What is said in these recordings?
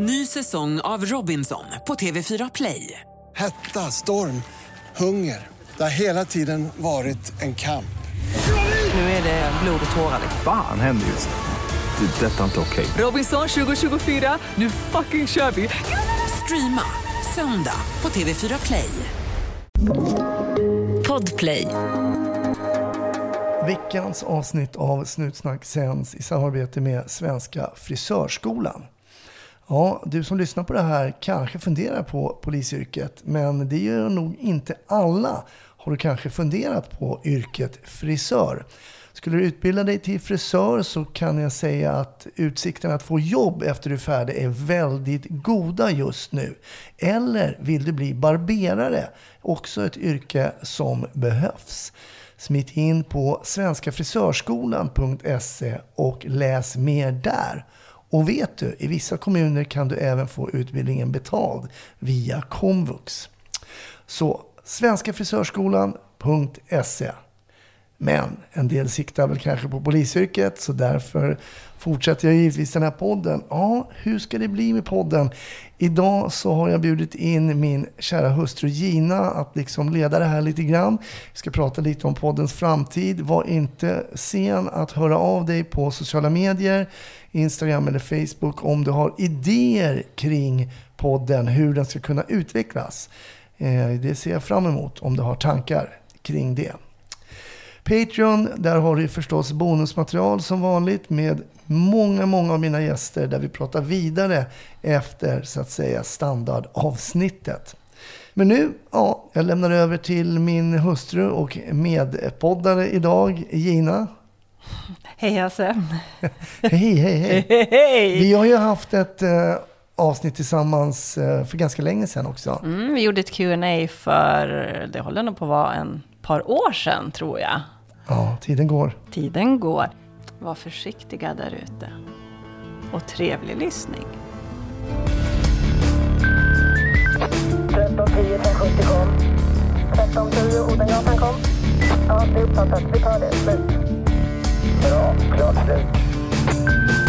Ny säsong av Robinson på TV4 Play. Hetta, storm, hunger. Det har hela tiden varit en kamp. Nu är det blod och tårar. Fan händer just nu. Det. är Detta är inte okej. Robinson 2024, nu fucking kör vi! Streama söndag på TV4 Play. Podplay. Veckans avsnitt av Snutsnack sänds i samarbete med Svenska Frisörskolan. Ja, du som lyssnar på det här kanske funderar på polisyrket, men det gör nog inte alla. Har du kanske funderat på yrket frisör? Skulle du utbilda dig till frisör så kan jag säga att utsikten att få jobb efter du är färdig är väldigt goda just nu. Eller vill du bli barberare? Också ett yrke som behövs. Smit in på svenskafrisörskolan.se och läs mer där. Och vet du, i vissa kommuner kan du även få utbildningen betald via komvux. Så svenskafrisörskolan.se men en del siktar väl kanske på polisyrket, så därför fortsätter jag givetvis den här podden. Ja, hur ska det bli med podden? Idag så har jag bjudit in min kära hustru Gina att liksom leda det här lite grann. Vi ska prata lite om poddens framtid. Var inte sen att höra av dig på sociala medier, Instagram eller Facebook om du har idéer kring podden, hur den ska kunna utvecklas. Eh, det ser jag fram emot om du har tankar kring det. Patreon, där har du förstås bonusmaterial som vanligt med många, många av mina gäster där vi pratar vidare efter så att säga standardavsnittet. Men nu, ja, jag lämnar över till min hustru och medpoddare idag, Gina. Hej Hasse. hej, hej, hej. Vi har ju haft ett eh, avsnitt tillsammans eh, för ganska länge sedan också. Mm, vi gjorde ett Q&A för, det håller nog på att vara en par år sedan tror jag. Ja, tiden går. Tiden går. Var försiktiga där ute. Och trevlig lyssning. 1310 1070 kom. 1310 Odengatan kom. Ja, det är uppfattat. Vi tar det. Slut. Bra. Klart slut.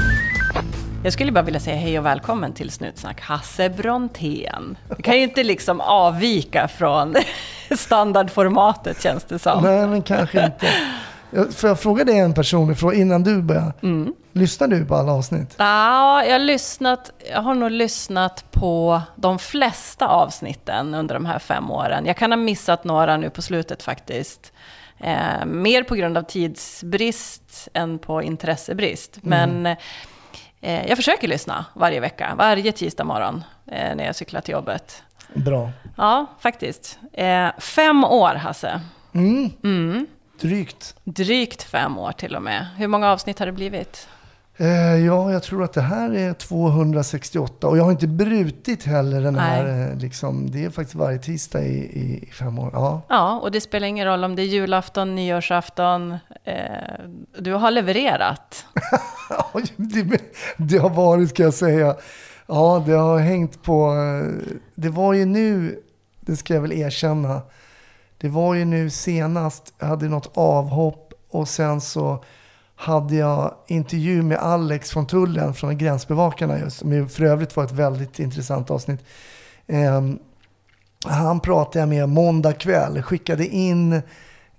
Jag skulle bara vilja säga hej och välkommen till Snutsnack Hasse Brontén. Vi kan ju inte liksom avvika från standardformatet känns det som. Nej, men kanske inte. Får jag fråga dig en personlig fråga innan du börjar? Mm. Lyssnar du på alla avsnitt? Ja, jag, har lyssnat, jag har nog lyssnat på de flesta avsnitten under de här fem åren. Jag kan ha missat några nu på slutet faktiskt. Eh, mer på grund av tidsbrist än på intressebrist. Men eh, jag försöker lyssna varje vecka, varje tisdag morgon eh, när jag cyklar till jobbet. Bra. Ja, faktiskt. Eh, fem år, Hasse. Mm. Mm. Drygt. Drygt fem år till och med. Hur många avsnitt har det blivit? Eh, ja, jag tror att det här är 268 och jag har inte brutit heller den här, Nej. eh, liksom, det är faktiskt varje tisdag i, i, i fem år. Ja. Ja, och det spelar ingen roll om det är julafton, nyårsafton. Eh, du har levererat. Det, det har varit, ska jag säga. Ja, det har hängt på, eh, det var ju nu, det ska jag väl erkänna, det var ju nu senast, jag hade något avhopp och sen så hade jag intervju med Alex från tullen, från gränsbevakarna just, som för övrigt var ett väldigt intressant avsnitt. Eh, han pratade jag med måndag kväll, skickade in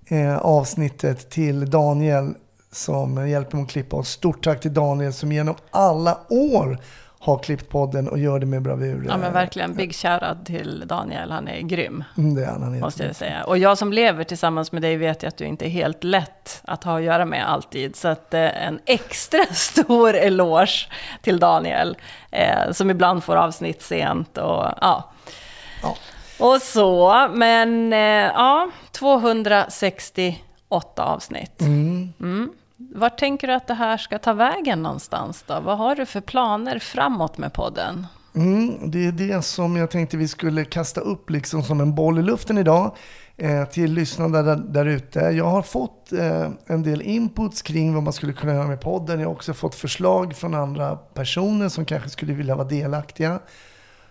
eh, avsnittet till Daniel som hjälper mig att klippa. Och stort tack till Daniel som genom alla år har klippt podden och gör det med bravur. Ja, men verkligen. Big shoutout till Daniel. Han är grym, Mm, Det är han, han är måste jag säga. Och jag som lever tillsammans med dig vet ju att du inte är helt lätt att ha att göra med alltid. Så att eh, en extra stor eloge till Daniel, eh, som ibland får avsnitt sent och ja. Ja. Och så, men eh, ja, 268 avsnitt. Mm. Vart tänker du att det här ska ta vägen någonstans då? Vad har du för planer framåt med podden? Mm, det är det som jag tänkte vi skulle kasta upp liksom som en boll i luften idag eh, till lyssnarna där, där ute. Jag har fått eh, en del inputs kring vad man skulle kunna göra med podden. Jag har också fått förslag från andra personer som kanske skulle vilja vara delaktiga.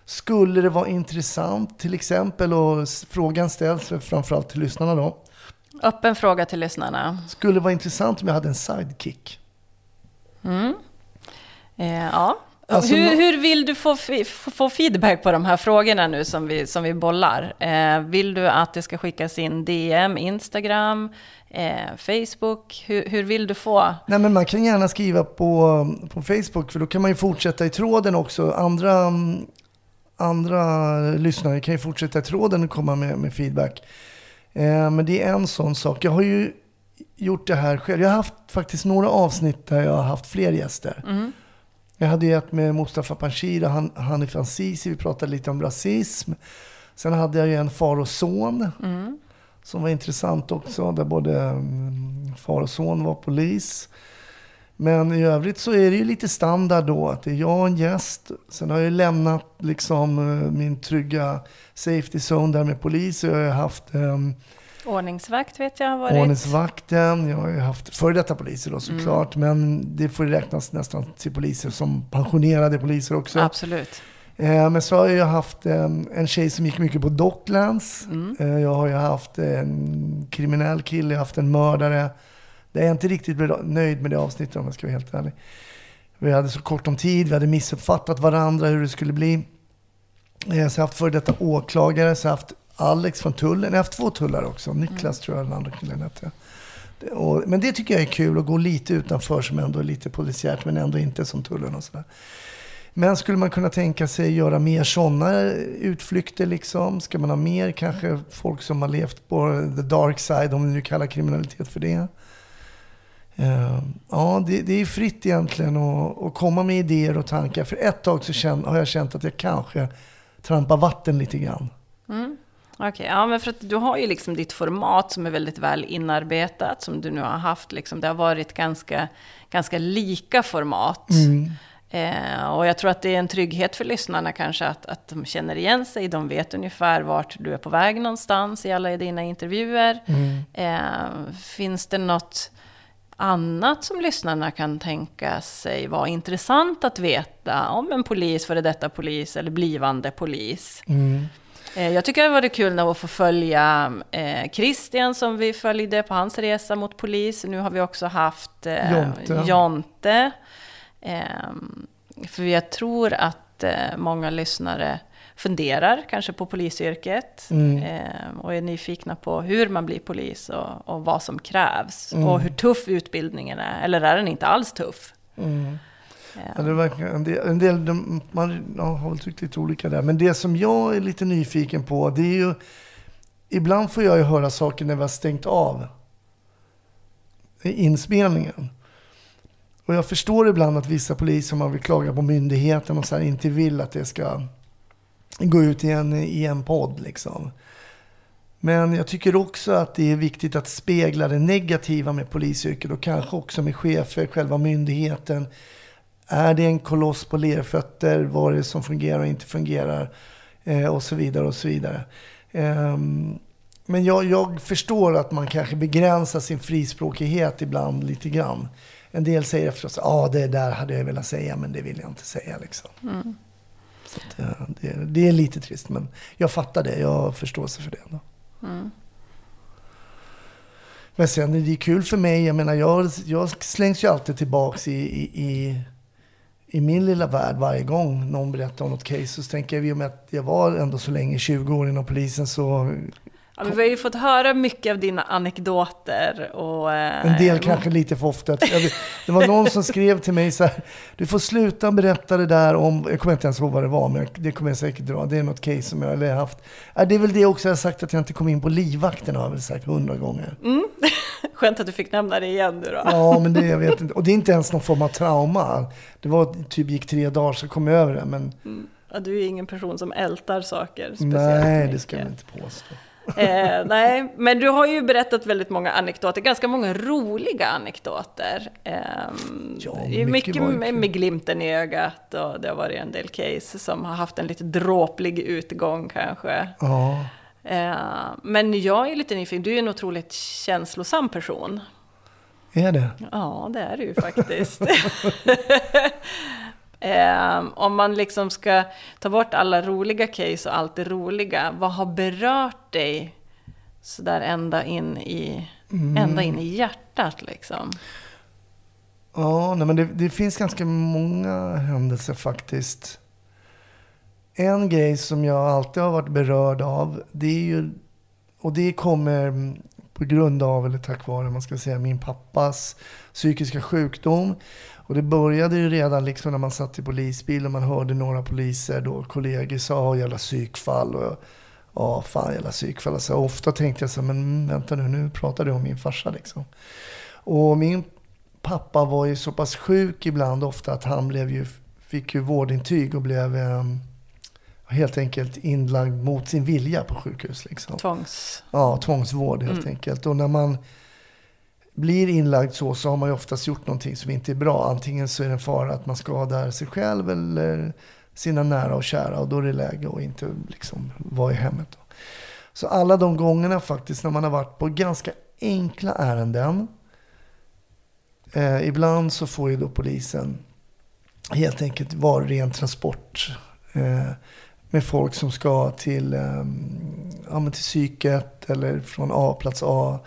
Skulle det vara intressant till exempel, och frågan ställs framförallt till lyssnarna då. Öppen fråga till lyssnarna. Skulle vara intressant om jag hade en sidekick? Eh, ja, Alltså, hur, hur vill du få få feedback på de här frågorna nu som vi, som vi bollar? Eh, vill du att det ska skickas in DM, Instagram, eh, Facebook? Hur, hur vill du få? Nej, men man kan gärna skriva på, på Facebook för då kan man ju fortsätta i tråden också. Andra, mm, andra lyssnare kan ju fortsätta i tråden och komma med, med feedback. Eh, men det är en sån sak. Jag har ju gjort det här själv. Jag har haft faktiskt några avsnitt där jag har haft fler gäster. Jag hade ju ett med Mustafa Panshir och Han- Hanif Azizi. Vi pratade lite om rasism. Sen hade jag ju en far och son. Som var intressant också. Där både mm, far och son var polis. Men i övrigt så är det ju lite standard då. Att det är jag och en gäst. Sen har jag ju lämnat liksom eh, min trygga safety zone där med polis. Jag har ju haft um, Ordningsvakt vet jag har varit. ordningsvakten. Jag har ju haft före detta poliser då såklart. Men det får räknas nästan till poliser som pensionerade poliser också. Absolut. Eh, men så har jag haft eh, en tjej som gick mycket på Docklands. Eh, jag har ju haft en kriminell kille, jag har haft en mördare. Det är jag inte riktigt nöjd med det avsnittet om jag ska vara helt ärlig. Vi hade så kort om tid, vi hade missuppfattat varandra hur det skulle bli. Eh, så jag har haft före detta åklagare, så jag har haft Alex från tullen. Jag har haft två tullare också. Niklas tror jag den andra killen hette. Och, men det tycker jag är kul att gå lite utanför som ändå är lite polisiärt men ändå inte som tullen och sådär. Men skulle man kunna tänka sig göra mer sådana utflykter liksom? Ska man ha mer kanske folk som har levt på the dark side, om vi nu kallar kriminalitet för det? Eh, Ja, det, det är fritt egentligen att, att komma med idéer och tankar. För ett tag så känn, har jag känt att jag kanske trampar vatten lite grann. Okej, ja men för att du har ju liksom ditt format som är väldigt väl inarbetat, som du nu har haft. Liksom. Det har varit ganska, ganska lika format. Eh, och jag tror att det är en trygghet för lyssnarna kanske att, att de känner igen sig. De vet ungefär vart du är på väg någonstans i alla dina intervjuer. Eh, finns det något annat som lyssnarna kan tänka sig vara intressant att veta om en polis, före detta polis eller blivande polis? Eh, Jag tycker det var kul när att få följa eh, Christian som vi följde på hans resa mot polis. Nu har vi också haft eh, Jonte. Jonte. Ehm, för jag tror att många lyssnare funderar kanske på polisyrket eh, och är nyfikna på hur man blir polis och, och vad som krävs och hur tuff utbildningen är. Eller är den inte alls tuff? Ja, det verkar, en del, en del de, man har väl tyckt lite olika där. Men det som jag är lite nyfiken på, det är ju... Ibland får jag ju höra saker när vi har stängt av inspelningen. Och jag förstår ibland att vissa poliser, man vill klaga på myndigheten och så här, inte vill att det ska gå ut i en, i en podd. Liksom. Men jag tycker också att det är viktigt att spegla det negativa med polisyrket och kanske också med chefer, själva myndigheten. Är det en koloss på lerfötter? Vad är det som fungerar och inte fungerar? Eh, och så vidare och så vidare. Ehm, men jag, jag förstår att man kanske begränsar sin frispråkighet ibland lite grann. En del säger efteråt, ja ah, det där hade jag velat säga men det vill jag inte säga. Liksom. Mm. Så att, det, det är lite trist men jag fattar det, jag har förståelse för det. Ändå. Men sen är det kul för mig, jag menar jag, jag slängs ju alltid tillbaks i, i, i, i min lilla värld varje gång någon berättar om något case. Så tänker jag, i och med att jag var ändå så länge, 20 år inom polisen, så Ja, vi har ju fått höra mycket av dina anekdoter och... eh, En del kanske lite för ofta. Det var någon som skrev till mig så här, du får sluta berätta det där om, jag kommer inte ens ihåg vad det var, men det kommer jag säkert dra. Det är något case som jag eller haft. Det är väl det också jag har sagt att jag inte kom in på livvakten har jag väl sagt hundra gånger. Skönt att du fick nämna det igen nu då. Ja, men det jag vet inte. Och det är inte ens någon form av trauma. Det var typ gick tre dagar så kom jag över det. Men Ja, du är ingen person som ältar saker nej, det ska jag inte påstå. Eh, nej, men du har ju berättat väldigt många anekdoter, ganska många roliga anekdoter. Ehm, Ja, mycket mycket med, med glimten i ögat och det har varit en del case som har haft en lite dråplig utgång kanske. Ja, Eh, men jag är lite nyfiken, du är en otroligt känslosam person. är det? Ja, det är det ju faktiskt. eh, om man liksom ska ta bort alla roliga case och allt det roliga, vad har berört dig sådär ända in i, ända in i hjärtat liksom? Ja, nej, men det, det finns ganska många händelser faktiskt. En grej som jag alltid har varit berörd av, det är ju, och det kommer på grund av, eller tack vare, man ska säga, min pappas psykiska sjukdom. Och det började ju redan liksom när man satt i polisbil och man hörde några poliser, då, kollegor, sa jävla psykfall. Och, Ja, fan jävla psykfall. Alltså, ofta tänkte jag så här, men vänta nu, nu pratar du om min farsa liksom. Och min pappa var ju så pass sjuk ibland ofta att han blev ju, fick ju vårdintyg och blev eh, helt enkelt inlagd mot sin vilja på sjukhus. Liksom. Tvångs... Ja, tvångsvård helt enkelt. Och när man blir inlagd så, så har man ju oftast gjort någonting som inte är bra. Antingen så är det en fara att man skadar sig själv eller sina nära och kära. Och då är det läge att inte liksom vara i hemmet. Då. Så alla de gångerna faktiskt när man har varit på ganska enkla ärenden. Eh, ibland så får ju då polisen helt enkelt vara ren transport. Eh, med folk som ska till, ehm, ja, men till psyket eller från A, plats A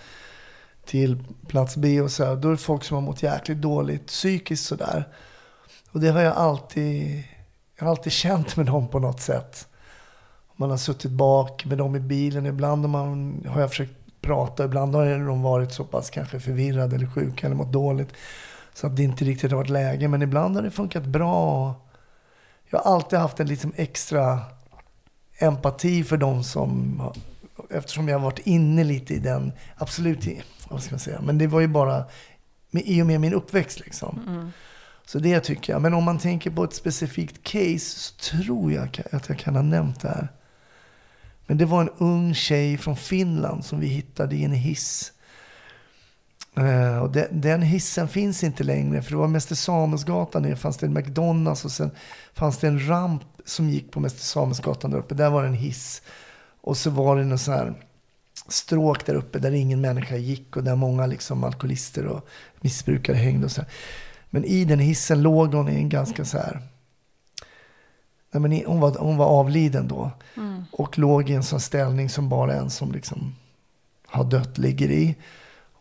till plats B och så här. Då är det folk som har mått jäkligt dåligt psykiskt sådär. Och det har jag alltid, jag har alltid känt med dem på något sätt. Man har suttit bak med dem i bilen. Ibland har, man, har jag försökt prata. Ibland har de varit så pass kanske förvirrade eller sjuka eller mått dåligt. Så att det inte riktigt har varit läge. Men ibland har det funkat bra. Jag har alltid haft en liksom extra empati för de som... Eftersom jag har varit inne lite i den, absolut, vad ska man säga, men det var ju bara i och med min uppväxt liksom. Så det tycker jag. Men om man tänker på ett specifikt case så tror jag att jag kan ha nämnt det här. Men det var en ung tjej från Finland som vi hittade i en hiss. Eh, och den, den hissen finns inte längre för det var Mäster Samuelsgatan ner fanns det en McDonalds och sen fanns det en ramp som gick på Mäster Samuelsgatan där uppe. Där var det en hiss. Och så var det någon sån här stråk där uppe där ingen människa gick och där många liksom alkoholister och missbrukare hängde och så här. Men i den hissen låg hon i en ganska så här... Nej, men hon, var, hon var avliden då. Och låg i en sån ställning som bara en som liksom har dött ligger i.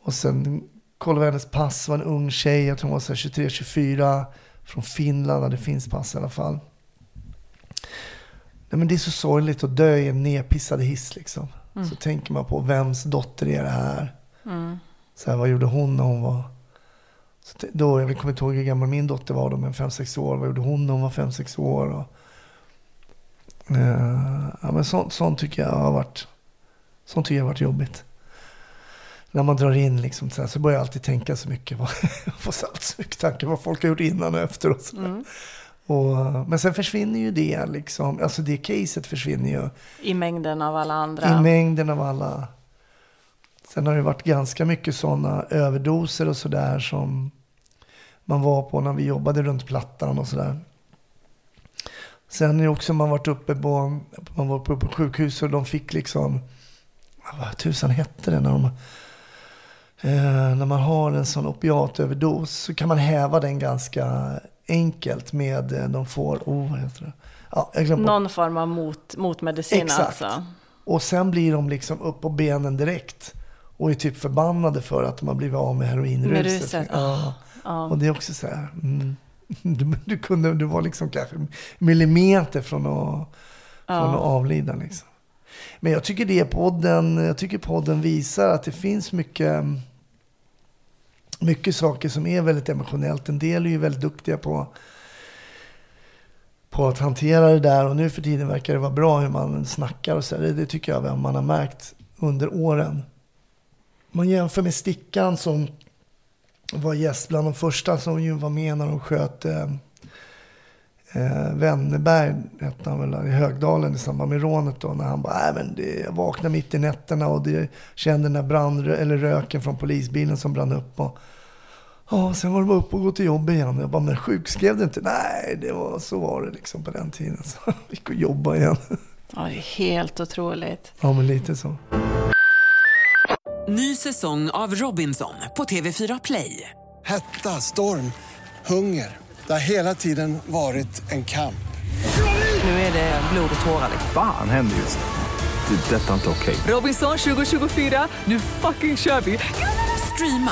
Och sen kollade vi hennes pass. var en ung tjej, jag tror hon var så här 23-24. Från Finland, det finns pass i alla fall. Nej, men det är så sorgligt att dö i en nedpissad hiss liksom. Så tänker man på vems dotter är det här? Så här, vad gjorde hon när hon var... Så då, jag kommer inte ihåg hur gammal min dotter var då, men 5-6 år. Vad gjorde hon när hon var 5-6 år? Och, eh, ja, men sånt, sånt tycker jag har varit, sånt tycker jag har varit jobbigt. När man drar in liksom, så, här, så börjar jag alltid tänka så mycket. Jag får så mycket tankar vad folk har gjort innan och efter. Och så där. Och, men sen försvinner ju det. Liksom, alltså det caset försvinner ju I mängden av alla andra. i mängden av alla. Sen har det varit ganska mycket sådana överdoser och sådär som man var på när vi jobbade runt Plattan och sådär. Sen är det också man varit uppe på, man var uppe på sjukhus och de fick liksom, vad tusan hette det när de Eh, när man har en sån opiatöverdos så kan man häva den ganska enkelt med, eh, de får, oh vad heter det? Ja, jag. Någon form av mot, motmedicin Exakt. alltså. Och sen blir de liksom upp på benen direkt. Och är typ förbannade för att de har blivit av med heroinruset. Med ruset. Ja. Ja. Och det är också så här. Mm. Du, du, kunde, du var liksom kanske millimeter från att, från att avlida. Liksom. Men jag tycker det podden, jag tycker podden visar att det finns mycket, mycket saker som är väldigt emotionellt. En del är ju väldigt duktiga på på att hantera det där och nu för tiden verkar det vara bra hur man snackar och så. Det, det tycker jag man har märkt under åren. Man jämför med Stickan som var gäst bland de första som ju var med när de sköt eh, eh, Wennerberg, hette han väl, i Högdalen i samband med rånet då. När han bara, äh, men det, jag vaknade mitt i nätterna och det, kände den där brand, eller röken från polisbilen som brann upp. Och, Ja, sen var det bara upp och gå till jobb igen. Jag bara, men sjukskrev du inte? Nej, det var, så var det liksom på den tiden. Så jag gick och jobba igen. Ja, det är helt otroligt. Ja, men lite så. Ny säsong av Robinson på TV4 Play. Hetta, storm, hunger. Det har hela tiden varit en kamp. Nu är det blod och tårar. liksom. Fan händer just. Det. är Detta är inte okej. Robinson 2024, nu fucking kör vi! Streama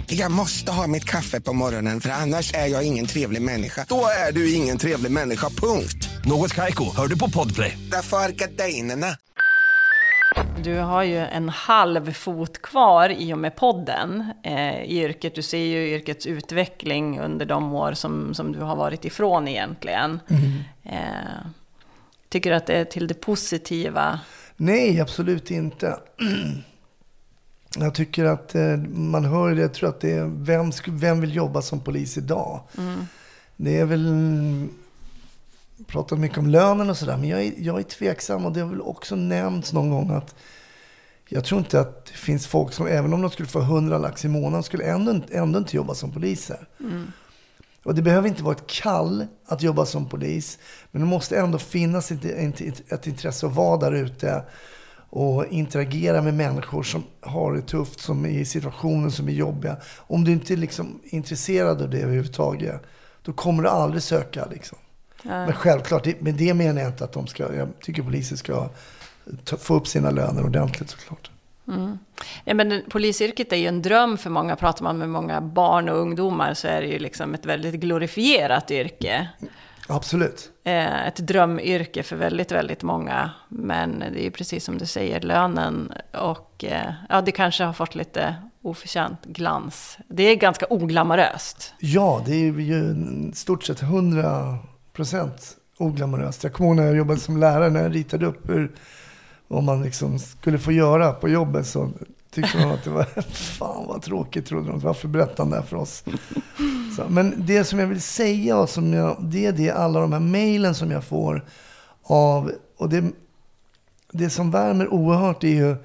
Jag måste ha mitt kaffe på morgonen för annars är jag ingen trevlig människa. Då är du ingen trevlig människa, punkt. Något Kaiko, hör du på Podplay. Därför är gardinerna. Du har ju en halv fot kvar i och med podden eh, i yrket. Du ser ju yrkets utveckling under de år som, som du har varit ifrån egentligen. Eh, tycker du att det är till det positiva? Nej, absolut inte. Jag tycker att eh, man hör det, jag tror att det är, vem, vem vill jobba som polis idag? Det är väl, pratat mycket om lönen och sådär, men jag är, jag är tveksam och det har väl också nämnts någon gång att jag tror inte att det finns folk som, även om de skulle få 100 lax i månaden, skulle ändå, inte- ändå inte jobba som poliser. Och det behöver inte vara ett kall att jobba som polis. Men det måste ändå finnas ett, ett, ett intresse att vara där ute och interagera med människor som har det tufft, som är i situationer som är jobbiga. Om du inte liksom är intresserad av det överhuvudtaget, då kommer du aldrig söka. Liksom. Men självklart, det, med det menar jag inte att de ska, jag tycker poliser ska ta, få upp sina löner ordentligt såklart. Ja, men polisyrket är ju en dröm för många. Pratar man med många barn och ungdomar så är det ju liksom ett väldigt glorifierat yrke. Absolut. Eh, ett drömyrke för väldigt, väldigt många. Men det är ju precis som du säger, lönen och eh, ja, det kanske har fått lite oförtjänt glans. Det är ganska oglamoröst. Ja, det är ju stort sett 100 procent oglamoröst. Jag kommer ihåg när jag jobbade som lärare, när jag ritade upp hur, vad man liksom skulle få göra på jobbet så tyckte de att det var, fan vad tråkigt trodde de. Varför berättade han det här för oss? Så, men det som jag vill säga, och som jag, det är det alla de här mejlen som jag får av, och det, det som värmer oerhört är ju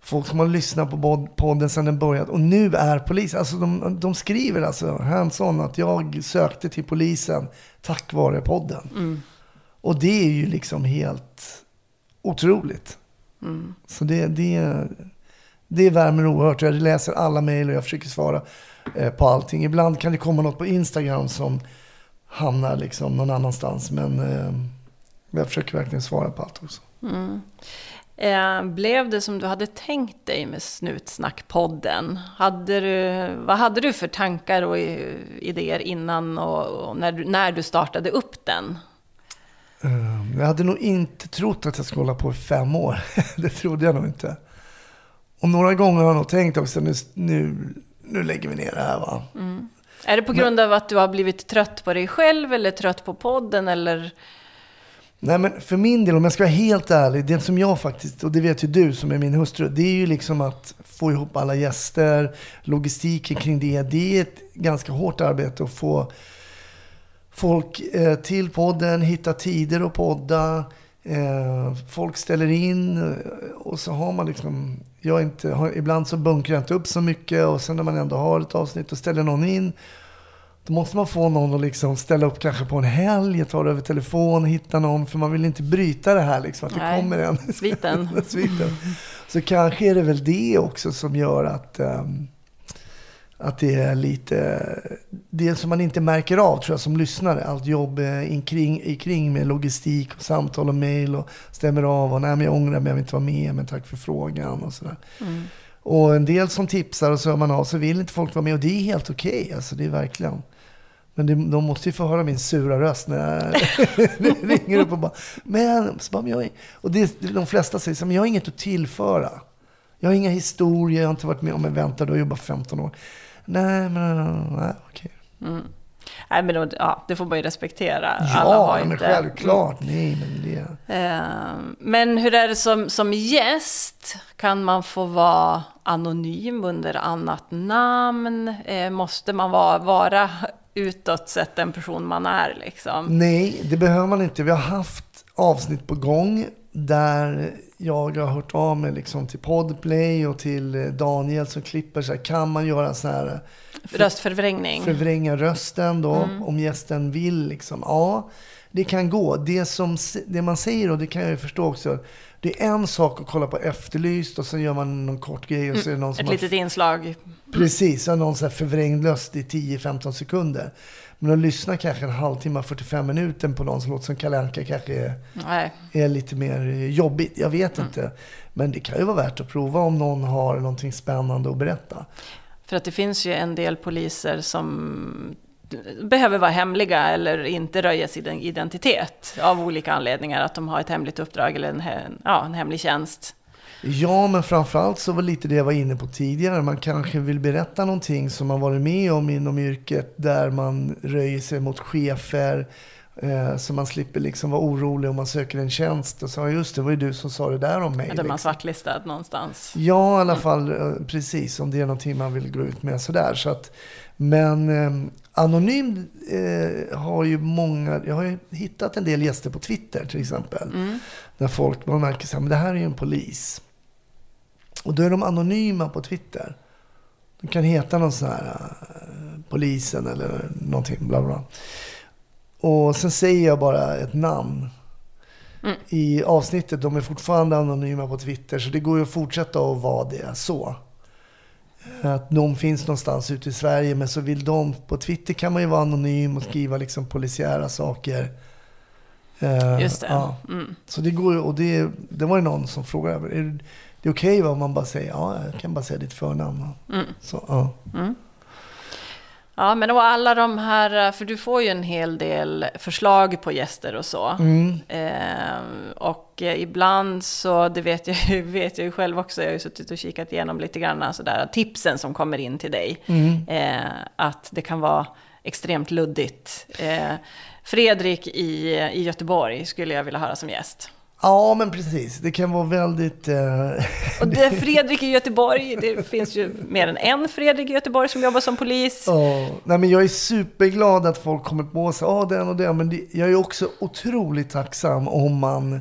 folk som har lyssnat på podden sedan den började och nu är polis. Alltså de, de skriver alltså hands-on att jag sökte till polisen tack vare podden. Och det är ju liksom helt otroligt. Så det, det, det värmer oerhört. Jag läser alla mejl och jag försöker svara eh, på allting. Ibland kan det komma något på Instagram som hamnar liksom någon annanstans. Men eh, jag försöker verkligen svara på allt också. Eh, blev det som du hade tänkt dig med Snutsnack-podden? Hade du, vad hade du för tankar och idéer innan och, och när, du, när du startade upp den? Eh, Jag hade nog inte trott att jag skulle hålla på i fem år. det trodde jag nog inte. Och några gånger har jag nog tänkt också, nu, nu, nu lägger vi ner det här va. Är det på grund av att du har blivit trött på dig själv eller trött på podden eller? Nej men för min del, om jag ska vara helt ärlig, det som jag faktiskt, och det vet ju du som är min hustru, det är ju liksom att få ihop alla gäster, logistiken kring det. Det är ett ganska hårt arbete att få folk eh, till podden, hitta tider att podda. Eh, folk ställer in eh, och så har man liksom, jag inte, har, ibland så bunkrar jag inte upp så mycket och sen när man ändå har ett avsnitt och ställer någon in då måste man få någon att liksom ställa upp kanske på en helg, ta det över telefon, hitta någon. För man vill inte bryta det här liksom, att det Nej, kommer en. sviten. sviten. Så kanske är det väl det också som gör att, ehm, att det är lite, det som man inte märker av tror jag som lyssnare. Allt jobb eh, in kring, i kring med logistik och samtal och mail och stämmer av och nej men jag ångrar mig, jag vill inte vara med, men tack för frågan och sådär. Och en del som tipsar och så hör man av så vill inte folk vara med och det är helt okej. alltså det är verkligen. Men det, de måste ju få höra min sura röst när jag ringer upp och bara, men, så bara, men jag är, och det, de flesta säger så men jag har inget att tillföra. Jag har inga historier, jag har inte varit med om event där du har jobbat 15 år. Nej, men nej, okej. Nej, men då, ja, det får man ju respektera. Alla Ja, har men inte- självklart. Nej, men det... Eh, Men hur är det som, som gäst? Kan man få vara anonym under annat namn? Eh, Måste man vara, vara utåt sett den person man är liksom? Nej, det behöver man inte. Vi har haft avsnitt på gång där jag har hört av mig liksom till Podplay och till eh, Daniel som klipper. Så här, kan man göra så här Röstförvrängning? förvränga rösten då om gästen vill. Liksom. Ja, det kan gå. Det, som, det man säger, och det kan jag ju förstå också, det är en sak att kolla på Efterlyst och sen gör man någon kort grej och så är det någon som Ett har litet inslag. Precis, har någon så här förvrängd röst i 10-15 sekunder. Men att lyssna kanske en halvtimme, 45 minuter på någon som låter som Kalle Anka kanske är, är lite mer jobbigt. Jag vet inte. Men det kan ju vara värt att prova om någon har någonting spännande att berätta. För att det finns ju en del poliser som behöver vara hemliga eller inte röja sin identitet av olika anledningar. Att de har ett hemligt uppdrag eller en, ja, en hemlig tjänst. Ja, men framförallt så var lite det jag var inne på tidigare. Man kanske vill berätta någonting som man varit med om inom yrket där man röjer sig mot chefer. Eh, så man slipper liksom vara orolig om man söker en tjänst. Och så, just det, var ju du som sa det där om mig. Eller man liksom. svartlistad någonstans. Ja, i alla fall eh, precis. Om det är någonting man vill gå ut med sådär. Så att, men eh, Anonym eh, har ju många, jag har ju hittat en del gäster på Twitter till exempel. Där folk, man märker men det här är ju en polis. Och då är de anonyma på Twitter. De kan heta någon sån här eh, polisen eller någonting, bla bla. Och sen säger jag bara ett namn i avsnittet. De är fortfarande anonyma på Twitter, så det går ju att fortsätta att vara det så. Att de finns någonstans ute i Sverige, men så vill de... På Twitter kan man ju vara anonym och skriva liksom polisiära saker. Eh, Just det. Ja. Mm. Så det går och det, det var ju någon som frågade, är det, det är okej va, om man bara säger, ja, jag kan bara säga ditt förnamn. Mm. Så, ja. Ja, men och alla de här, för du får ju en hel del förslag på gäster och så. Mm. Eh, och ibland så, det vet jag, ju- vet jag ju själv också, jag har ju suttit och kikat igenom lite grann sådär, tipsen som kommer in till dig. Mm. Eh, att det kan vara extremt luddigt. Eh, Fredrik i, i Göteborg skulle jag vilja höra som gäst. Ja, men precis. Det kan vara väldigt... Eh, Och det, Fredrik i Göteborg, det finns ju mer än en Fredrik i Göteborg som jobbar som polis. Ja, nej men jag är superglad att folk kommer på sig, ja den och den, men det, jag är också otroligt tacksam om man...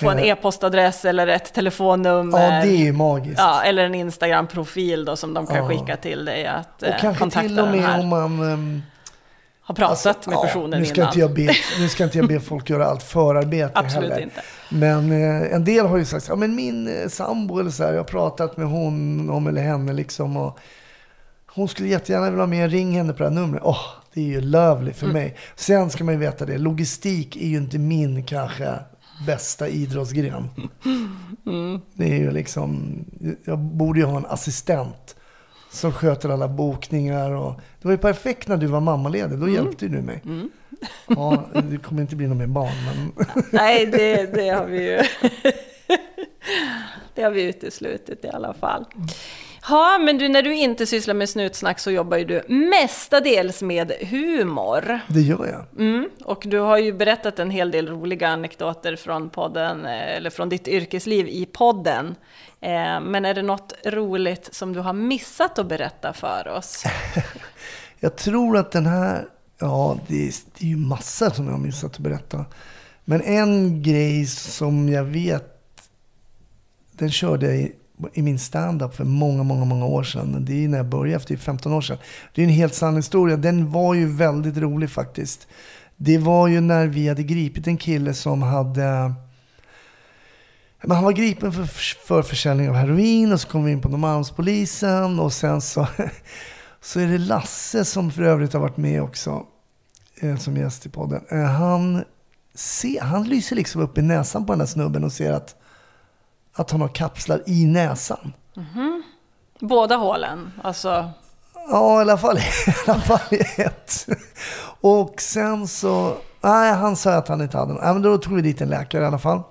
Få en eh, e-postadress eller ett telefonnummer. Ja, det är magiskt. Ja, eller en Instagram-profil då som de kan Ja. skicka till dig att eh, och kanske kontakta till och med om man... ehm, Har pratat alltså, med ja, personen nu ska innan. Inte jag be, nu ska inte jag be folk göra allt förarbete Absolut heller. inte. Men eh, en del har ju sagt, ja men min eh, sambo eller så här, jag har pratat med hon om eller henne liksom. Och hon skulle jättegärna vilja vara med, ring henne på det här numret. Åh, det är ju lovely för Mm. mig. Sen ska man ju veta det, logistik är ju inte min kanske bästa idrottsgren. Mm. Det är ju liksom, jag borde ju ha en assistent som sköter alla bokningar. Och, det var ju perfekt när du var mammaledig, då Mm. hjälpte du mig. Ja, det kommer inte bli någon mer barn, men... Nej, det, det har vi ju... det har vi uteslutit i alla fall. Ja, men du, när du inte sysslar med snutsnack så jobbar ju du mestadels med humor. Det gör jag. Mm, och du har ju berättat en hel del roliga anekdoter från podden, eh, eller från ditt yrkesliv i podden. Eh, Men är det något roligt som du har missat att berätta för oss? Jag tror att den här, ja det är, det är ju massor som jag har missat att berätta. Men en grej som jag vet, den körde jag i, i min standup för många, många, många år sedan. Det är när jag började, för det är 15 år sedan. Det är en helt sann historia. Den var ju väldigt rolig faktiskt. Det var ju när vi hade gripit en kille som hade men han var gripen för, för försäljning av heroin och så kom vi in på Norrmalmspolisen och sen så, så är det Lasse som för övrigt har varit med också eh, som gäst i podden. Eh, han, ser, han lyser liksom upp i näsan på den här snubben och ser att, att han har kapslar i näsan. Båda hålen, alltså... Ja, i alla fall, i alla fall i ett. Och sen så... Nej, han sa att han inte hade någon. Men då tog vi dit en läkare i alla fall.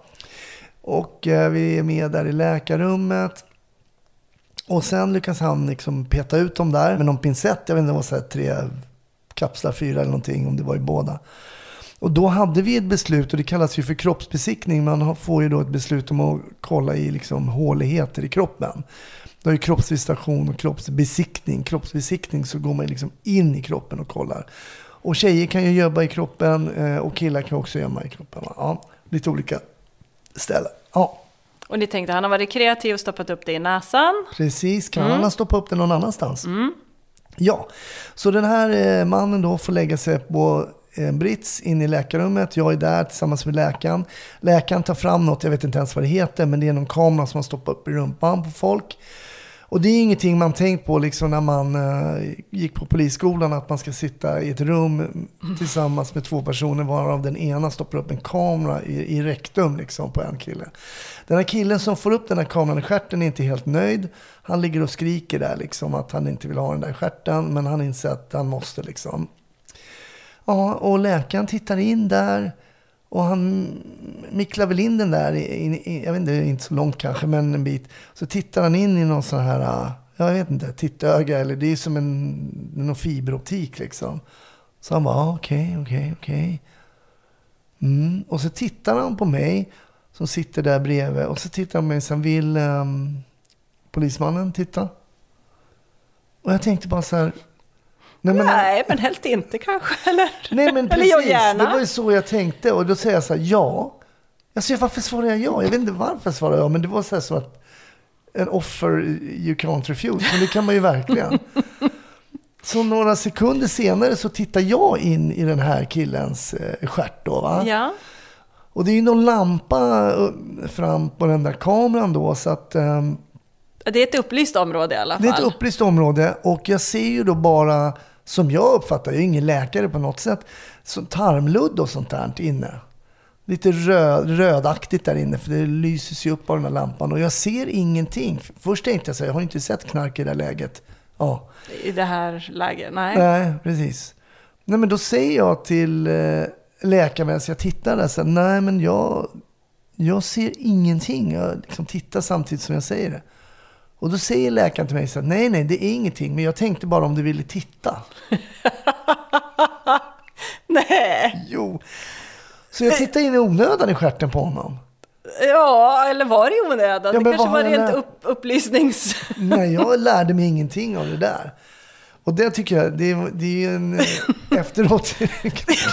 Och eh, vi är med där i läkarrummet. Och sen lyckas han liksom peta ut dem där med någon pincett. Jag vet inte, det var så här tre kapslar, fyra eller någonting, om det var i båda. Och då hade vi ett beslut, och det kallas ju för kroppsbesiktning. Man får ju då ett beslut om att kolla i liksom håligheter i kroppen. Det är ju kroppsvisitation och kroppsbesiktning. Kroppsbesiktning så går man ju liksom in i kroppen och kollar. Och tjejer kan ju jobba i kroppen eh, och killar kan också gömma i kroppen. Ja, lite olika ställen. Ja, och ni tänkte, han har varit kreativ och stoppat upp det i näsan. precis. Kan han ha stoppat upp det någon annanstans? Ja, så den här eh, mannen då får lägga sig på en brits in i läkarrummet. Jag är där tillsammans med läkaren. Läkaren tar fram något, jag vet inte ens vad det heter, men det är någon kamera som man stoppar upp i rumpan på folk. Och det är ingenting man tänkt på liksom när man uh, gick på polisskolan, att man ska sitta i ett rum tillsammans med två personer, varav den ena stoppar upp en kamera i, i rektum liksom, på en kille. Den här killen som får upp den här kameran i stjärten är inte helt nöjd. Han ligger och skriker där liksom att han inte vill ha den där stjärten, men han inser att han måste liksom. Ja, och läkaren tittar in där. Och han micklar väl in den där, in, in, jag vet inte, inte så långt kanske, men en bit. Så tittar han in i någon sån här, jag vet inte, tittöga eller det är som en, någon fiberoptik liksom. Så han bara, okej, okej, okej. Mm. Och så tittar han på mig som sitter där bredvid. Och så tittar han på mig, sen vill um, polismannen titta. Och jag tänkte bara så här, Nej, men, Nej, men helst inte kanske. Eller, nej, men precis, eller gärna. Det var ju så jag tänkte. Och då säger jag så här, ja. Alltså, varför svarar jag ja? Jag vet inte varför jag svarar ja, men det var så här som att en offer you can't refuse. Men det kan man ju verkligen. Så några sekunder senare så tittar jag in i den här killens eh, stjärt då, va? Ja. Och det är ju någon lampa eh, fram på den där kameran då, så att... Um, det är ett upplyst område i alla fall. Det är ett upplyst område och jag ser ju då bara, som jag uppfattar, jag är ingen läkare på något sätt, så tarmludd och sånt där inne. Lite röd, rödaktigt där inne, för det lyses ju upp av den här lampan. Och jag ser ingenting. Först tänkte jag så här, jag har inte sett knark i det här läget. Ja. I det här läget? Nej. Nej, precis. Nej, men då säger jag till eh, läkaren medan jag tittar där, så här, nej men jag, jag ser ingenting. Jag liksom tittar samtidigt som jag säger det. Och då säger läkaren till mig så här, nej, nej, det är ingenting, men jag tänkte bara om du ville titta. nej. Jo. Så jag tittade in i onödan i stjärten på honom. Ja, eller var det i onödan? Ja, det kanske var rent upp, upplysnings... Nej, jag lärde mig ingenting av det där. Och det tycker jag, det är, det är en efteråt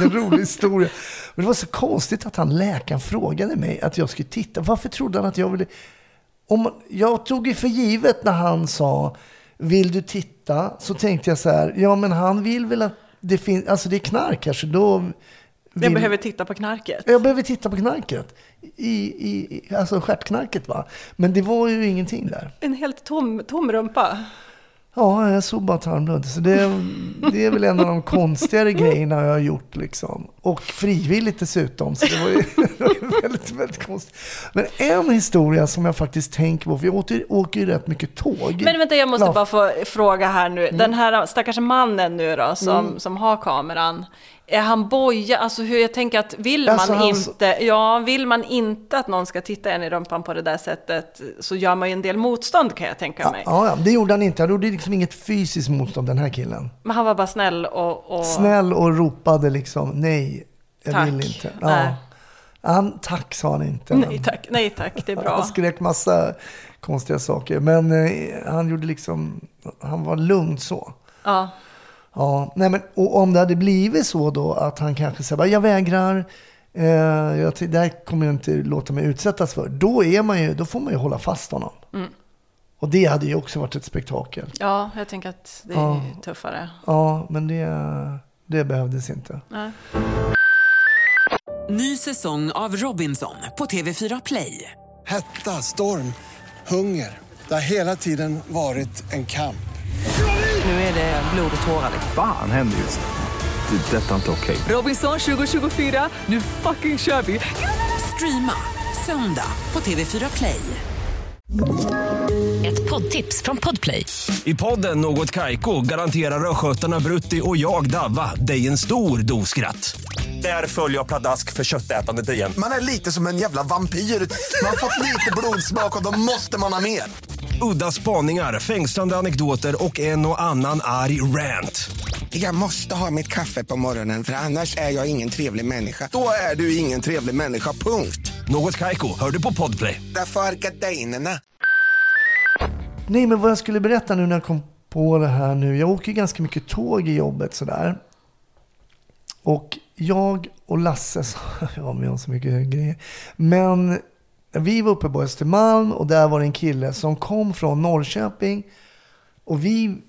en rolig historia. Men det var så konstigt att han läkaren frågade mig att jag skulle titta. Varför trodde han att jag ville om, jag tog ju för givet när han sa vill du titta? Så tänkte jag så här, ja men han vill väl att det finns, alltså det är knark kanske då vill, jag behöver titta på knarket. Jag behöver titta på knarket. I, i, alltså stjärtknarket va. Men det var ju ingenting där. En helt tom, tom rumpa. Ja, jag såg bara tarmblod. Så det, det är väl en av de konstigare grejerna jag har gjort. Liksom. Och frivilligt dessutom. Så det var ju väldigt, väldigt konstigt. Men en historia som jag faktiskt tänker på, för jag åker, åker ju rätt mycket tåg. Men vänta, jag måste bara få fråga här nu. Mm. Den här stackars mannen nu då, som, mm. som har kameran. Är han boja? Alltså hur jag tänker att vill man alltså, inte, ja, vill man inte att någon ska titta en i rumpan på det där sättet så gör man ju en del motstånd kan jag tänka ja, mig. Ja, det gjorde han inte. Han gjorde liksom inget fysiskt motstånd den här killen. Men han var bara snäll och... och... Snäll och ropade liksom nej, jag tack. vill inte. Ja. Nej. Han, tack sa han inte. Nej tack, nej tack, det är bra. Han skrek massa konstiga saker. Men eh, han gjorde liksom, han var lugn så. Ja. Ja, nej men, och om det hade blivit så då att han kanske säger jag vägrar, eh, jag, det här kommer jag inte låta mig utsättas för. Då, är man ju, då får man ju hålla fast honom. Mm. Och det hade ju också varit ett spektakel. Ja, jag tänker att det är ja. tuffare. Ja, men det, det behövdes inte. Nej. Ny säsong av Robinson på TV4 Play. Hetta, storm, hunger. Det har hela tiden varit en kamp. Nu är det blod och tårar. Fan händer just det. Det är detta inte okej. Okay. Robinson 2024, nu fucking kör vi. Streama söndag på TV4 Play. Ett poddtips från Podplay. I podden Något Kaiko garanterar östgötarna Brutti och jag, Davva, dig en stor dos skratt. Där följer jag pladask för köttätandet igen. Man är lite som en jävla vampyr. Man har fått lite blodsmak och då måste man ha mer. Udda spaningar, fängslande anekdoter och en och annan arg rant. Jag måste ha mitt kaffe på morgonen för annars är jag ingen trevlig människa. Då är du ingen trevlig människa, punkt. Något kajko, hör du på podplay. Därför är gardinerna. Nej, men vad jag skulle berätta nu när jag kom på det här nu. Jag åker ganska mycket tåg i jobbet sådär. Och jag och Lasse, ja vi har så mycket grejer. Men vi var uppe på Östermalm och där var det en kille som kom från Norrköping. Och vi,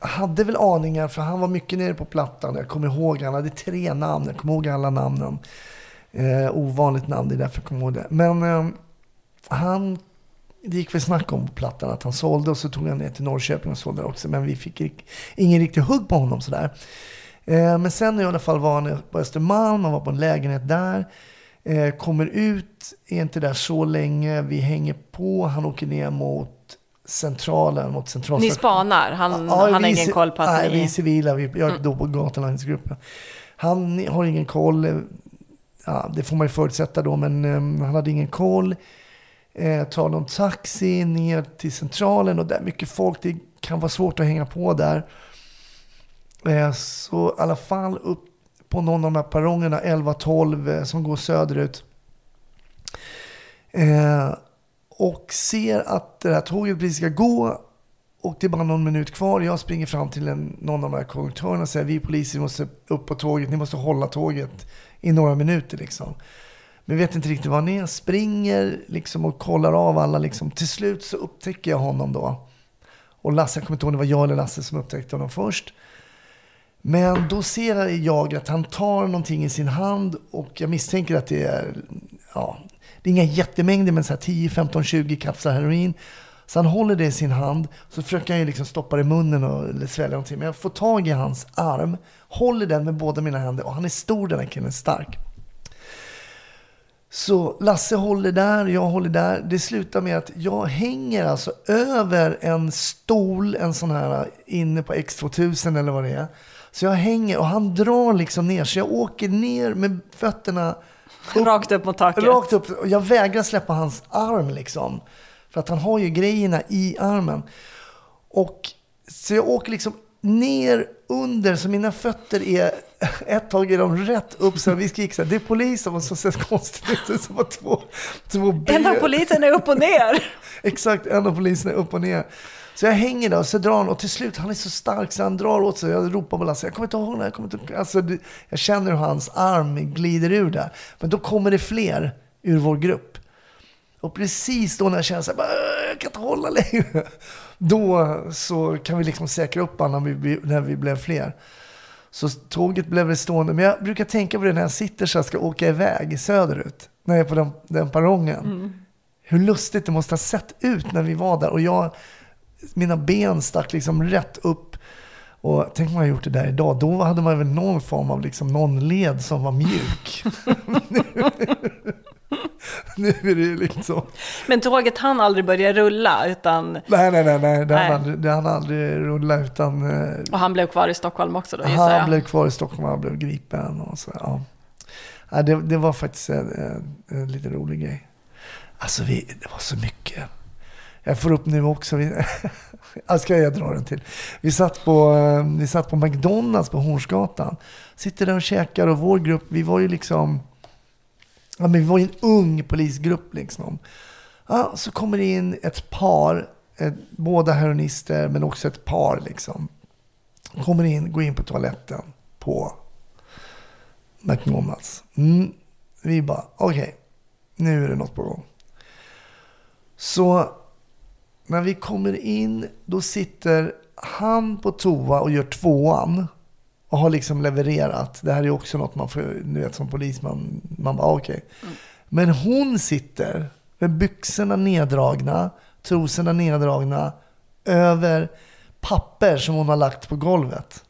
hade väl aningar, för han var mycket nere på plattan. Jag kommer ihåg, han hade tre namn. Jag kommer ihåg alla namnen. Eh, ovanligt namn, det är därför jag kommer ihåg det. Men eh, han, det gick väl snack om på plattan att han sålde och så tog han ner till Norrköping och sålde också. Men vi fick ingen riktig hugg på honom sådär. Eh, men sen i alla fall var han på Östermalm, han var på en lägenhet där. Eh, kommer ut, är inte där så länge. Vi hänger på, han åker ner mot centralen, mot Ni centralstationen. spanar, han, Ja, han har ingen ci- koll på att nej, ni... vi är civila. Vi, jag är då på gatulangningsgruppen. Han har ingen koll. Ja, det får man ju förutsätta då, men eh, han hade ingen koll. Eh, tar någon taxi ner till centralen och där är mycket folk. Det kan vara svårt att hänga på där. Eh, så i alla fall upp på någon av de här perrongerna, 11-12, eh, som går söderut. Eh, och ser att det här tåget precis ska gå och det är bara någon minut kvar. Jag springer fram till en, någon av de här konduktörerna och säger vi poliser måste upp på tåget, ni måste hålla tåget i några minuter liksom. Men vet inte riktigt var han är. Springer liksom och kollar av alla liksom. Till slut så upptäcker jag honom då. Och Lasse, jag kommer inte ihåg om det var jag eller Lasse som upptäckte honom först. Men då ser jag att han tar någonting i sin hand och jag misstänker att det är, ja, det är inga jättemängder men så här 10, 15, 20 kapslar heroin. Så han håller det i sin hand, så försöker han ju liksom stoppa det i munnen och eller svälja någonting. Men jag får tag i hans arm, håller den med båda mina händer och han är stor den här killen, stark. Så Lasse håller där, jag håller där. Det slutar med att jag hänger alltså över en stol, en sån här inne på X2000 eller vad det är. Så jag hänger och han drar liksom ner. Så jag åker ner med fötterna Rakt upp mot taket. Rakt upp. Och jag vägrar släppa hans arm liksom. För att han har ju grejerna i armen. Och så jag åker liksom ner under, så mina fötter är, ett tag är de rätt upp, så vi skriker så här, det är polisen, och så ser konstigt ut, som att två, två ben. En av poliserna är upp och ner. Exakt, en av poliserna är upp och ner. Så jag hänger där och så drar han och till slut, han är så stark så han drar åt sig. Jag ropar på Lasse, jag kommer inte ihåg det, jag kommer inte alltså, Jag känner hur hans arm glider ur där. Men då kommer det fler ur vår grupp. Och precis då när jag känner så här, "Bara, jag kan inte hålla längre. Då så kan vi liksom säkra upp honom när vi, när vi blev fler. Så tåget blev väl stående. Men jag brukar tänka på det när jag sitter så här ska åka iväg söderut. När jag är på den, den perrongen. Hur lustigt det måste ha sett ut när vi var där. Och jag, mina ben stack liksom rätt upp. Och tänk om man hade gjort det där idag. Då hade man väl någon form av liksom någon led som var mjuk. nu är det ju liksom... Men tåget hann aldrig börja rulla, utan... Nej, nej, nej. nej. Det hann aldrig, det hann aldrig rulla utan... eh, Och han blev kvar i Stockholm också då, Han jag. blev kvar i Stockholm, han blev gripen och så. Ja. Ja, det, det var faktiskt en, en, en lite rolig grej. Alltså, vi, det var så mycket. Jag får upp nu också. Jag ska jag dra den till. Vi satt, på, eh, vi satt på McDonalds på Hornsgatan. Sitter där och käkar och vår grupp, vi var ju liksom... Ja, men vi var ju en ung polisgrupp liksom. Ja, så kommer det in ett par, ett, båda heroinister men också ett par liksom. Kommer in, går in på toaletten på McDonalds. Mm. Vi bara, okej, nu är det något på gång. Så när vi kommer in, då sitter han på toa och gör tvåan. Och har liksom levererat. Det här är också något man får, du vet som polisman, man bara okej. Men hon sitter med byxorna neddragna, trosorna neddragna, över papper som hon har lagt på golvet.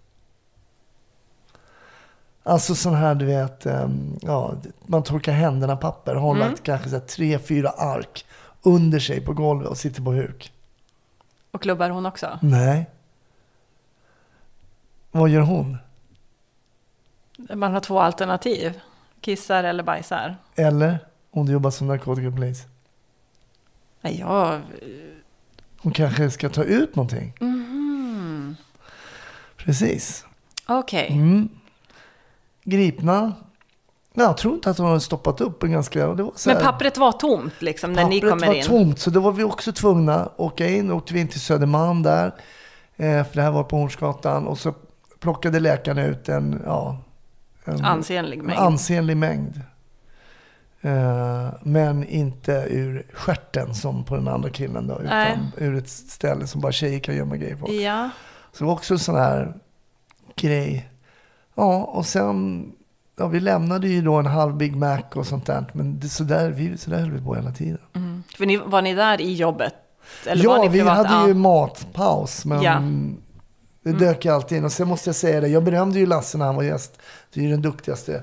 Alltså sån här, du vet, ehm, ja, man torkar händerna papper. Har hon lagt kanske så här tre, fyra ark under sig på golvet och sitter på huk. Och klubbar hon också? Nej. Vad gör hon? Man har två alternativ. Kissar eller bajsar. Eller om du jobbar som narkotikapolis. Nej, jag... Hon kanske ska ta ut någonting. Precis. Okej. Mm. Gripna. Jag tror inte att hon har stoppat upp en ganska... Det var så Men här- pappret var tomt liksom när ni Pappret kommer var in? tomt, så då var vi också tvungna att åka in. Åkte vi in till Södermalm där. Eh, för det här var på Hornsgatan. Och så plockade läkarna ut en, ja, en Ansenlig en mängd. ansenlig mängd. Eh, men inte ur stjärten som på den andra killen då. Nej. Utan ur ett ställe som bara tjejer kan gömma grejer på. Ja. Så det var också en sån här grej. Ja, och sen, ja vi lämnade ju då en halv Big Mac och sånt där. Men det, så, där, vi, så där höll vi på hela tiden. Mm. För ni, var ni där i jobbet? Eller ja, vi hade Ja. ju matpaus. Men Ja. Mm. det dök ju alltid in. Och sen måste jag säga det, jag berömde ju Lasse när han var gäst. Det är ju den duktigaste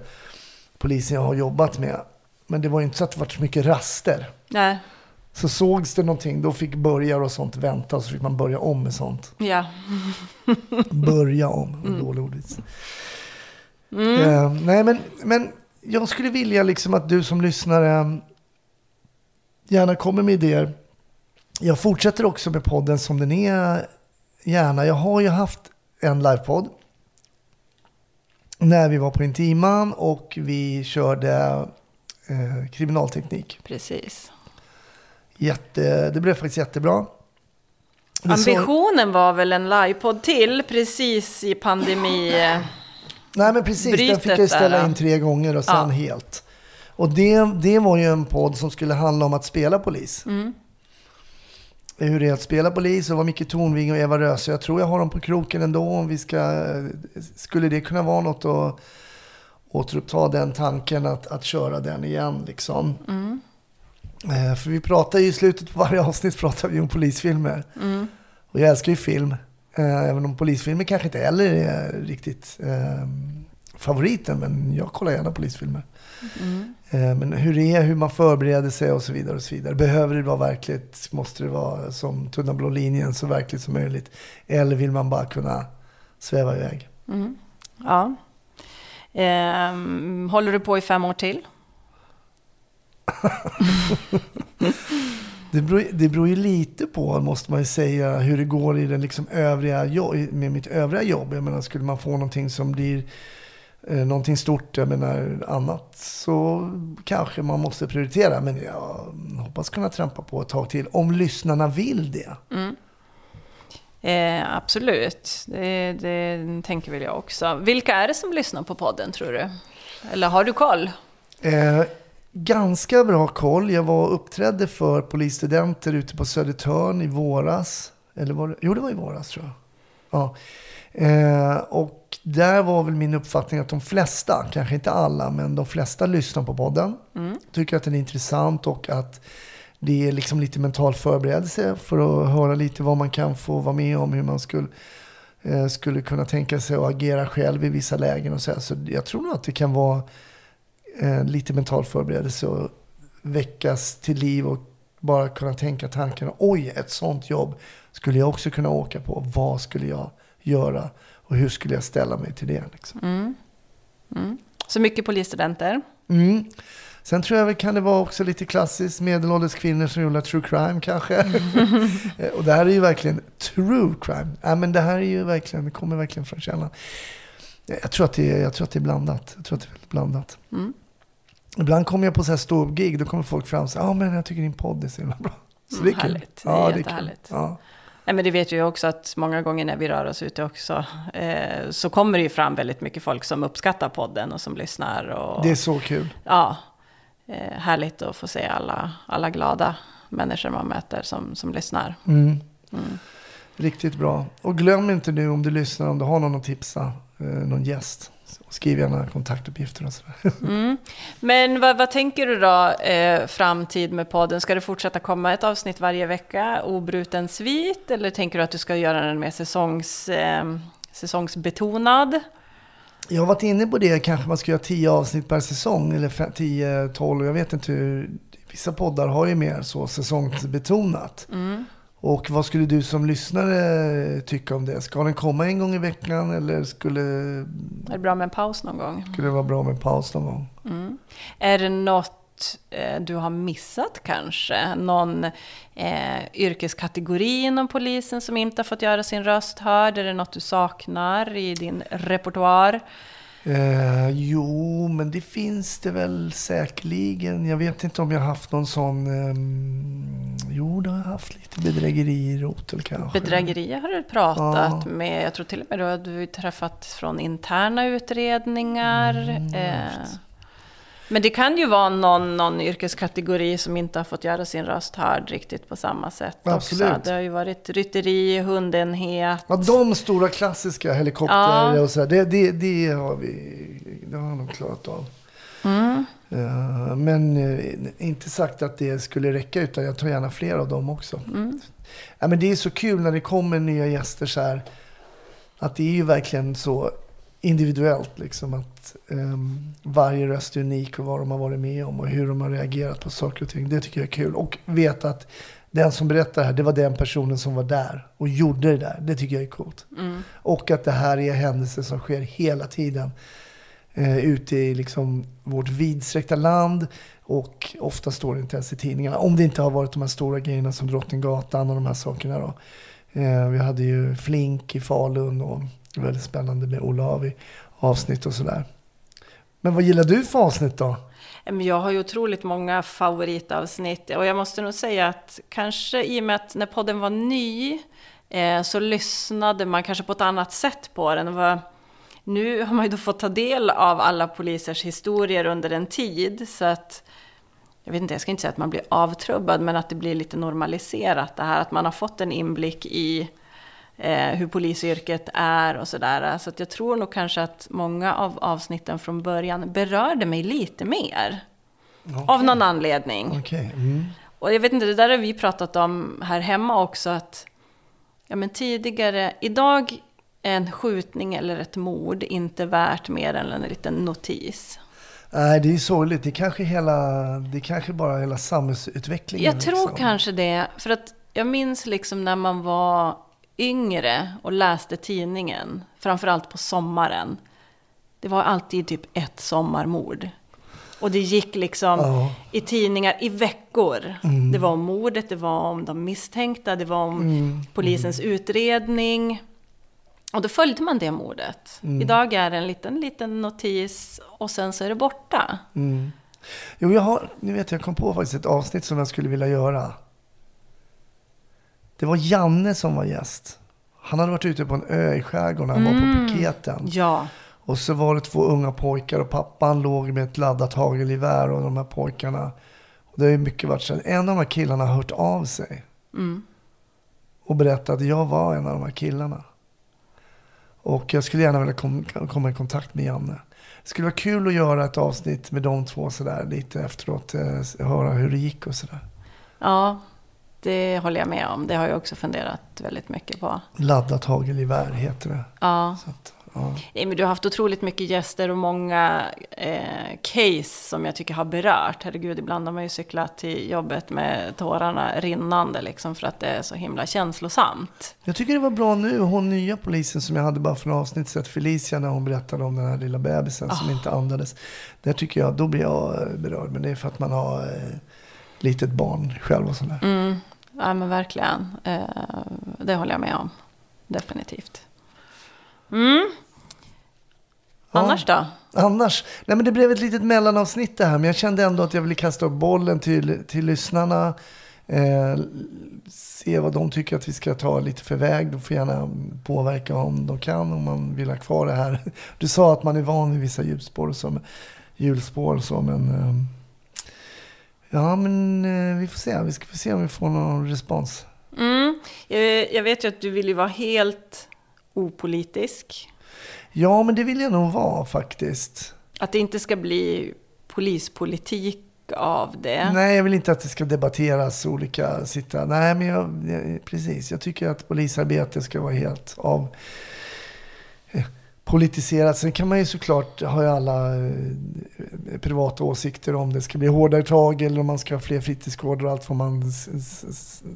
polisen jag har jobbat med. Men det var ju inte så att det var så mycket raster. Nej, Så sågs det någonting, då fick börjar och sånt vänta. Så fick man börja om med sånt. ja. Börja om, Mm. dålig ordvits. Eh, nej, men, men jag skulle vilja liksom att du som lyssnare gärna kommer med idéer. Jag fortsätter också med podden som den är, gärna. Jag har ju haft en livepodd. När vi var på Intiman och vi körde eh, kriminalteknik. Precis. Jätte, det blev faktiskt jättebra. Det så- Ambitionen var väl en livepodd till precis i pandemi... Nej men precis, den brytet fick jag ställa där, in tre gånger och sen Ja. helt. Och det, det var ju en podd som skulle handla om att spela polis. Mm. Hur det är att spela polis och vad Micke Tornving och Eva Röse. Jag tror jag har dem på kroken ändå om vi ska... Skulle det kunna vara något att återuppta den tanken att, att köra den igen liksom. Mm. Eh, för vi pratar ju i slutet på varje avsnitt pratar vi om polisfilmer. Mm. Och jag älskar ju film. Eh, även om polisfilmer kanske inte heller är riktigt eh, favoriten. Men jag kollar gärna polisfilmer. Mm. Eh, men hur det är, hur man förbereder sig och så vidare. och så vidare. Behöver det vara verkligt? Måste det vara som tunna blå linjen så verkligt som möjligt? Eller vill man bara kunna sväva iväg? Mm. Ja. Ehm, håller du på i fem år till? Det beror, det beror ju lite på, måste man ju säga, hur det går i den liksom övriga med mitt övriga jobb. Jag menar, skulle man få någonting som blir eh, någonting stort, jag menar annat, så kanske man måste prioritera. Men jag hoppas kunna trampa på ett tag till, om lyssnarna vill det. Eh, absolut, det, det tänker väl jag också. Vilka är det som lyssnar på podden tror du? Eller har du koll? Eh, ganska bra koll. Jag var uppträdde för polisstudenter ute på Södertörn i våras. Eller var det? Jo, det var i våras tror jag. Ja. Eh, och där var väl min uppfattning att de flesta, kanske inte alla, men de flesta lyssnar på podden. Tycker att den är intressant och att det är liksom lite mental förberedelse för att höra lite vad man kan få vara med om, hur man skulle, eh, skulle kunna tänka sig att agera själv i vissa lägen och så. här. Så jag tror nog att det kan vara eh, lite mental förberedelse och väckas till liv och bara kunna tänka tanken oj, ett sånt jobb skulle jag också kunna åka på. Vad skulle jag göra och hur skulle jag ställa mig till det? Liksom. Så mycket polisstudenter. Mm. Sen tror jag väl kan det vara också lite klassiskt medelålders kvinnor som gillar true crime kanske. Eh, och det här är ju verkligen true crime. Ja, men det här är ju verkligen, det kommer verkligen från källan. Jag tror, att det jag tror att det är blandat. Jag tror att det är väldigt blandat. Mm. Ibland kommer jag på så här stor gig, då kommer folk fram och säger ja men jag tycker din podd är så himla bra. Så det är Mm, kul. härligt. Det är Ja, det är kul. jättehärligt. Ja. Nej, men det vet ju också att många gånger när vi rör oss ute också eh, så kommer det ju fram väldigt mycket folk som uppskattar podden och som lyssnar. Och, Det är så kul. Ja, eh, härligt att få se alla, alla glada människor man möter som, som lyssnar. Mm. Riktigt bra. Och glöm inte nu om du lyssnar, om du har någon att tipsa, eh, någon gäst. Skriv gärna kontaktuppgifter och sådär. Mm. Men vad, vad tänker du då eh, framtid med podden? Ska det fortsätta komma ett avsnitt varje vecka, obruten svit? Eller tänker du att du ska göra den mer säsongs, eh, säsongsbetonad? Jag har varit inne på det, kanske man ska göra 10 avsnitt per säsong, eller 10-12, jag vet inte hur. Vissa poddar har ju mer så säsongsbetonat. Och vad skulle du som lyssnare tycka om det? Ska den komma en gång i veckan eller skulle, Är det bra med en paus någon gång? skulle det vara bra med paus någon gång? Är det något eh, du har missat kanske? Någon eh, yrkeskategori inom polisen som inte har fått göra sin röst hörd? Är det något du saknar i din repertoar? Eh, jo, men det finns det väl säkerligen. Jag vet inte om jag har haft någon sån... ehm, jo, det har jag haft lite bedrägerier rotel kanske. Bedrägerier har du pratat Ja. med. Jag tror till och med du har träffat från interna utredningar. Mm, eh, Men det kan ju vara någon, någon yrkeskategori som inte har fått göra sin röst hörd riktigt på samma sätt Absolut. också. Det har ju varit rytteri, hundenhet. Ja, de stora klassiska helikoptrar Ja. och sådär, det, det, det har vi det har de klarat av. Mm. Eh, men eh, inte sagt att det skulle räcka, utan jag tar gärna fler av dem också. Mm. Ja, men det är så kul när det kommer nya gäster så här. Att det är ju verkligen så individuellt. Liksom, att ehm, varje röst är unik och vad de har varit med om och hur de har reagerat på saker och ting. Det tycker jag är kul. Och veta att den som berättar det här, det var den personen som var där och gjorde det där. Det tycker jag är coolt. Mm. Och att det här är händelser som sker hela tiden. Eh, ute i liksom vårt vidsträckta land. Och ofta står det inte ens i tidningarna. Om det inte har varit de här stora grejerna som Drottninggatan och de här sakerna. Då. Eh, vi hade ju Flink i Falun och väldigt spännande med Olavi avsnitt och sådär. Men vad gillar du för avsnitt då? Jag har ju otroligt många favoritavsnitt och jag måste nog säga att kanske i och med att när podden var ny eh, så lyssnade man kanske på ett annat sätt på den. Nu har man ju då fått ta del av alla polisers historier under en tid så att jag vet inte, jag ska inte säga att man blir avtrubbad men att det blir lite normaliserat det här att man har fått en inblick i eh, hur polisyrket är och sådär. Så att jag tror nog kanske att många av avsnitten från början berörde mig lite mer. Av någon anledning. Okej. Mm. Och jag vet inte, det där har vi pratat om här hemma också. Att, ja men tidigare, idag är en skjutning eller ett mord inte värt mer än en liten notis. Nej, det är sorgligt. Det är kanske, hela, det är kanske bara hela samhällsutvecklingen. Jag tror liksom. kanske det. För att jag minns liksom när man var yngre och läste tidningen. Framförallt på sommaren. Det var alltid typ ett sommarmord. Och det gick liksom Ja. i tidningar i veckor. Det var om mordet, det var om de misstänkta, det var om Mm. polisens utredning. Och då följde man det mordet. Mm. Idag är det en liten, liten notis och sen så är det borta. Mm. Jo, jag har, ni vet, jag kom på faktiskt ett avsnitt som jag skulle vilja göra. Det var Janne som var gäst. Han hade varit ute på en ö i skärgården, han var på piketen. Ja. Och så var det två unga pojkar och pappan låg med ett laddat hagelgevär och de här pojkarna. Och det har ju mycket varit så. En av de här killarna har hört av sig. Och berättat att jag var en av de här killarna. Och jag skulle gärna vilja kom, komma i kontakt med Janne. Det skulle vara kul att göra ett avsnitt med de två sådär lite efteråt. Eh, höra hur det gick och sådär. Ja, det håller jag med om. Det har jag också funderat väldigt mycket på. Laddat hagelgevär heter det. Ja. Att, ja. Nej, men du har haft otroligt mycket gäster och många eh, case som jag tycker har berört. Herregud, ibland har man ju cyklat till jobbet med tårarna rinnande liksom för att det är så himla känslosamt. Jag tycker det var bra nu, hon nya polisen som jag hade bara för några avsnitt sett, Felicia, när hon berättade om den här lilla bebisen som inte andades. Där tycker jag, då blir jag eh, berörd. Men det är för att man har eh, litet barn själv och sådär. Mm. Ja, men verkligen. Eh, det håller jag med om. Definitivt. Mm. Annars då? Annars, nej men det blev ett litet mellanavsnitt det här. Men jag kände ändå att jag ville kasta upp bollen till, till lyssnarna. Eh, se vad de tycker att vi ska ta lite för väg. De får gärna påverka om de kan, om man vill ha kvar det här. Du sa att man är van vid vissa hjulspår så, hjulspår och så, men... Eh, ja, men eh, vi får se. Vi ska få se om vi får någon respons. Mm. Jag, vet ju att du vill ju vara helt opolitisk. Ja, men det vill jag nog vara faktiskt. Att det inte ska bli polispolitik av det. Nej, jag vill inte att det ska debatteras olika sitta. Nej, men jag, precis. Jag tycker att polisarbete ska vara helt av politiserat. Sen kan man ju såklart ha alla eh, privata åsikter om det ska bli hårdare tag eller om man ska ha fler fritidsgårdar och allt vad man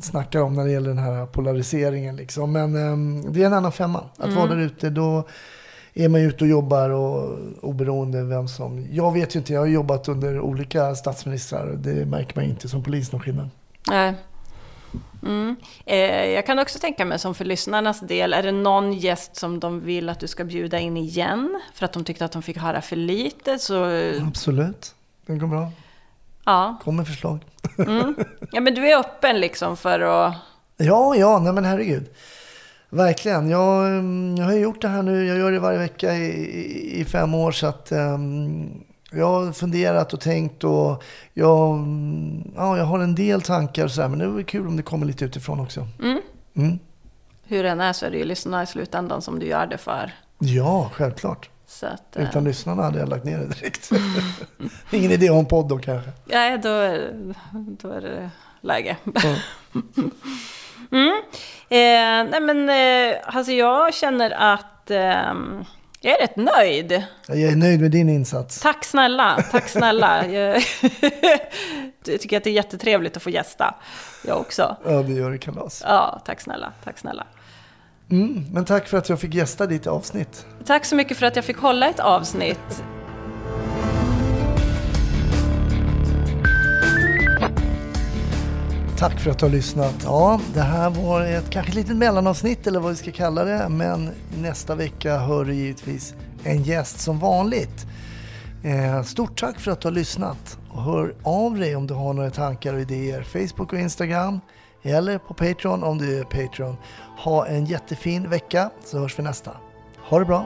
snackar om när det gäller den här polariseringen. Liksom. Men eh, det är en annan femma. Att vara där ute, då är man ju ute och jobbar och oberoende vem som... Jag vet ju inte, jag har jobbat under olika statsministrar. Det märker man inte som polis någon skillnad. Nej. Mm. Eh, jag kan också tänka mig som för lyssnarnas del, är det någon gäst som de vill att du ska bjuda in igen? För att de tyckte att de fick höra för lite, så Absolut, det går bra. ja. Kom med förslag. Mm. Ja men du är öppen liksom för att... Ja, ja, nej men herregud. Verkligen. Jag, mm, jag har ju gjort det här nu. Jag gör det varje vecka i, i, fem år. Så att, ehm, Jag har funderat och tänkt och jag, ja, jag har en del tankar och så här, men det vore kul om det kommer lite utifrån också. Mm. Mm. Hur den är så är det ju lyssnarna i slutändan som du gör det för. Ja, självklart. Att, eh, Utan lyssnarna hade jag lagt ner det direkt. Ingen idé om podd då kanske. Nej, då, är- då är det läge. Mm. Eh, nej men, eh, alltså jag känner att ehm, jag är rätt nöjd. Jag är nöjd med din insats. Tack snälla, tack snälla. jag, tycker att det är jättetrevligt att få gästa. Jag också. Ja, det gör det kalas. Ja, tack snälla, tack snälla. Mm, men tack för att jag fick gästa ditt avsnitt. Tack så mycket för att jag fick hålla ett avsnitt. Tack för att du har lyssnat. Ja, det här var ett kanske litet mellanavsnitt eller vad vi ska kalla det. Men nästa vecka hör du givetvis en gäst som vanligt. Eh, stort tack för att du har lyssnat. Och hör av dig om du har några tankar och idéer. Facebook och Instagram. Eller på Patreon om du är Patreon. Ha en jättefin vecka så hörs vi nästa. Ha det bra.